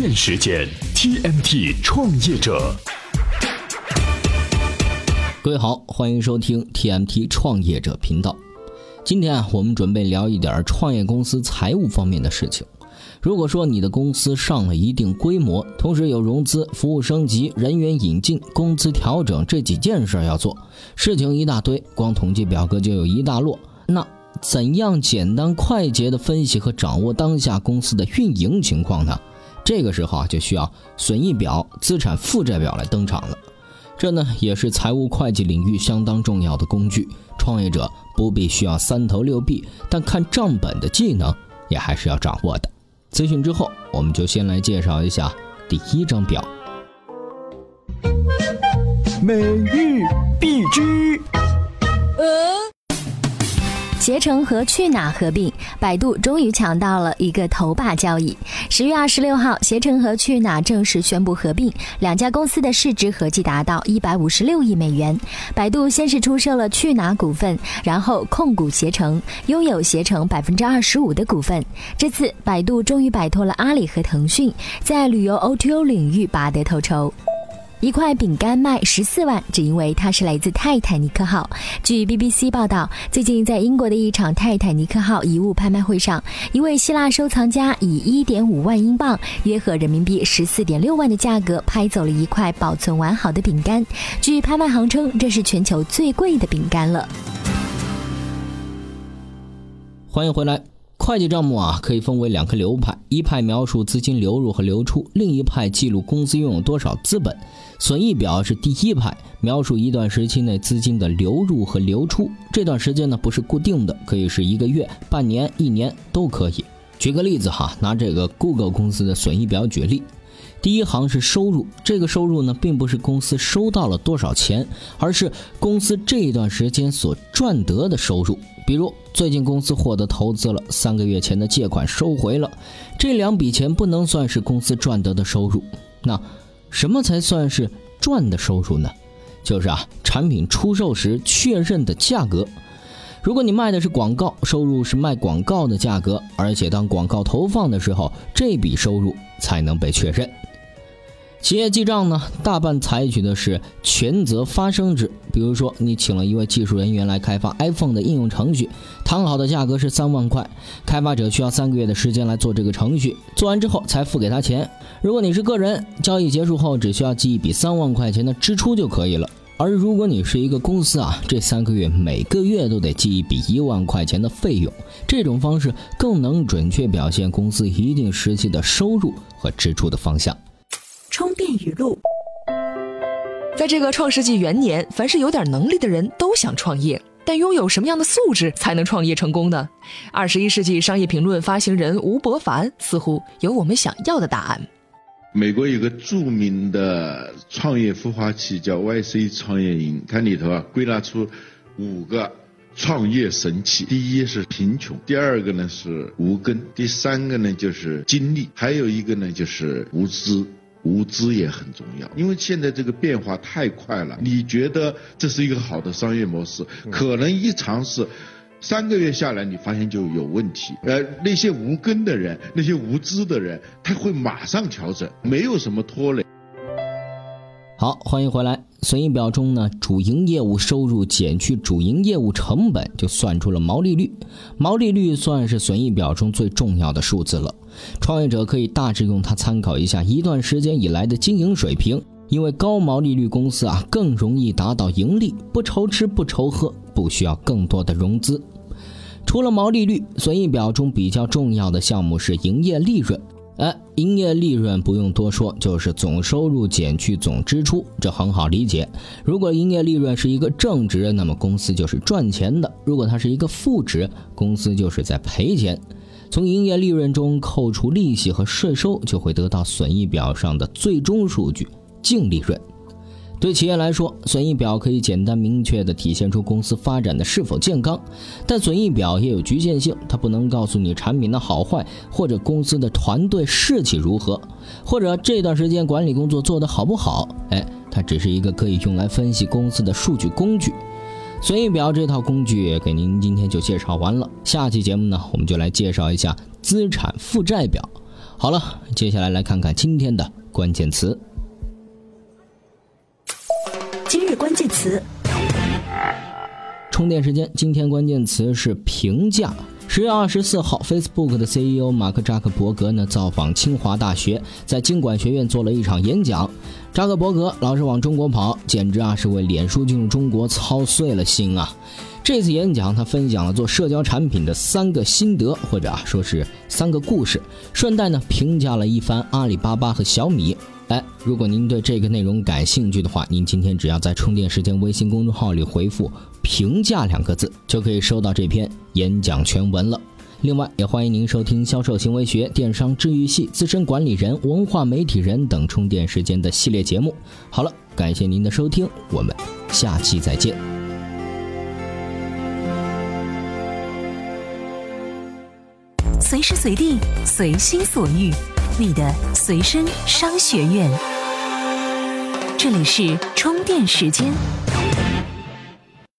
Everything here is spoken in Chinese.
电时间 TMT 创业者。各位好，欢迎收听 TMT 创业者频道。今天啊，我们准备聊一点创业公司财务方面的事情。如果说你的公司上了一定规模，同时有融资、服务升级、人员引进、工资调整这几件事要做，事情一大堆，光统计表格就有一大摞。那怎样简单快捷的分析和掌握当下公司的运营情况呢？这个时候啊，就需要损益表、资产负债表来登场了。这呢，也是财务会计领域相当重要的工具。创业者不必需要三头六臂，但看账本的技能也还是要掌握的。咨询之后，我们就先来介绍一下第一张表。每日必携程和去哪合并，百度终于抢到了一个头把交椅。十月二十六号，携程和去哪正式宣布合并，两家公司的市值合计达到一百五十六亿美元。百度先是出售了去哪股份，然后控股携程，拥有携程百分之二十五的股份。这次，百度终于摆脱了阿里和腾讯，在旅游 O2O 领域拔得头筹。一块饼干卖十四万，只因为它是来自泰坦尼克号。据 BBC 报道，最近在英国的一场泰坦尼克号遗物拍卖会上，一位希腊收藏家以一点五万英镑（约合人民币十四点六万）的价格拍走了一块保存完好的饼干。据拍卖行称，这是全球最贵的饼干了。欢迎回来。会计账目啊，可以分为两个流派，一派描述资金流入和流出，另一派记录公司拥有多少资本。损益表是第一派，描述一段时期内资金的流入和流出。这段时间呢不是固定的，可以是一个月、半年、一年都可以。举个例子哈，拿这个 Google 公司的损益表举例。第一行是收入，这个收入呢，并不是公司收到了多少钱，而是公司这一段时间所赚得的收入。比如最近公司获得投资了，三个月前的借款收回了，这两笔钱不能算是公司赚得的收入。那什么才算是赚的收入呢？就是啊，产品出售时确认的价格。如果你卖的是广告，收入是卖广告的价格，而且当广告投放的时候，这笔收入才能被确认。企业记账呢，大半采取的是权责发生制。比如说，你请了一位技术人员来开发 iPhone 的应用程序，谈好的价格是三万块，开发者需要三个月的时间来做这个程序，做完之后才付给他钱。如果你是个人，交易结束后只需要记一笔三万块钱的支出就可以了。而如果你是一个公司啊，这三个月每个月都得记一笔一万块钱的费用，这种方式更能准确表现公司一定时期的收入和支出的方向。语录，在这个创世纪元年，凡是有点能力的人都想创业，但拥有什么样的素质才能创业成功呢？二十一世纪商业评论发行人吴伯凡似乎有我们想要的答案。美国有个著名的创业孵化器叫 YC 创业营，它里头啊归纳出五个创业神器：第一是贫穷，第二个呢是无根，第三个呢就是精力，还有一个呢就是无知。无知也很重要，因为现在这个变化太快了。你觉得这是一个好的商业模式，可能一尝试，三个月下来，你发现就有问题。呃，那些无根的人，那些无知的人，他会马上调整，没有什么拖累。好，欢迎回来。损益表中呢，主营业务收入减去主营业务成本，就算出了毛利率。毛利率算是损益表中最重要的数字了。创业者可以大致用它参考一下一段时间以来的经营水平，因为高毛利率公司啊更容易达到盈利，不愁吃不愁喝，不需要更多的融资。除了毛利率，损益表中比较重要的项目是营业利润。哎，营业利润不用多说，就是总收入减去总支出，这很好理解。如果营业利润是一个正值，那么公司就是赚钱的；如果它是一个负值，公司就是在赔钱。从营业利润中扣除利息和税收，就会得到损益表上的最终数据——净利润。对企业来说，损益表可以简单明确地体现出公司发展的是否健康，但损益表也有局限性，它不能告诉你产品的好坏，或者公司的团队士气如何，或者这段时间管理工作做得好不好。哎，它只是一个可以用来分析公司的数据工具。损益表这套工具给您今天就介绍完了，下期节目呢，我们就来介绍一下资产负债表。好了，接下来来看看今天的关键词。日关键词：充电时间。今天关键词是评价。十月二十四号，Facebook 的 CEO 马克扎克伯格呢造访清华大学，在经管学院做了一场演讲。扎克伯格老是往中国跑，简直啊是为脸书进入中国操碎了心啊！这次演讲，他分享了做社交产品的三个心得，或者啊说是三个故事，顺带呢评价了一番阿里巴巴和小米。哎，如果您对这个内容感兴趣的话，您今天只要在充电时间微信公众号里回复“评价”两个字，就可以收到这篇演讲全文了。另外，也欢迎您收听销售行为学、电商治愈系、资深管理人、文化媒体人等充电时间的系列节目。好了，感谢您的收听，我们下期再见。随时随地，随心所欲，你的随身商学院。这里是充电时间。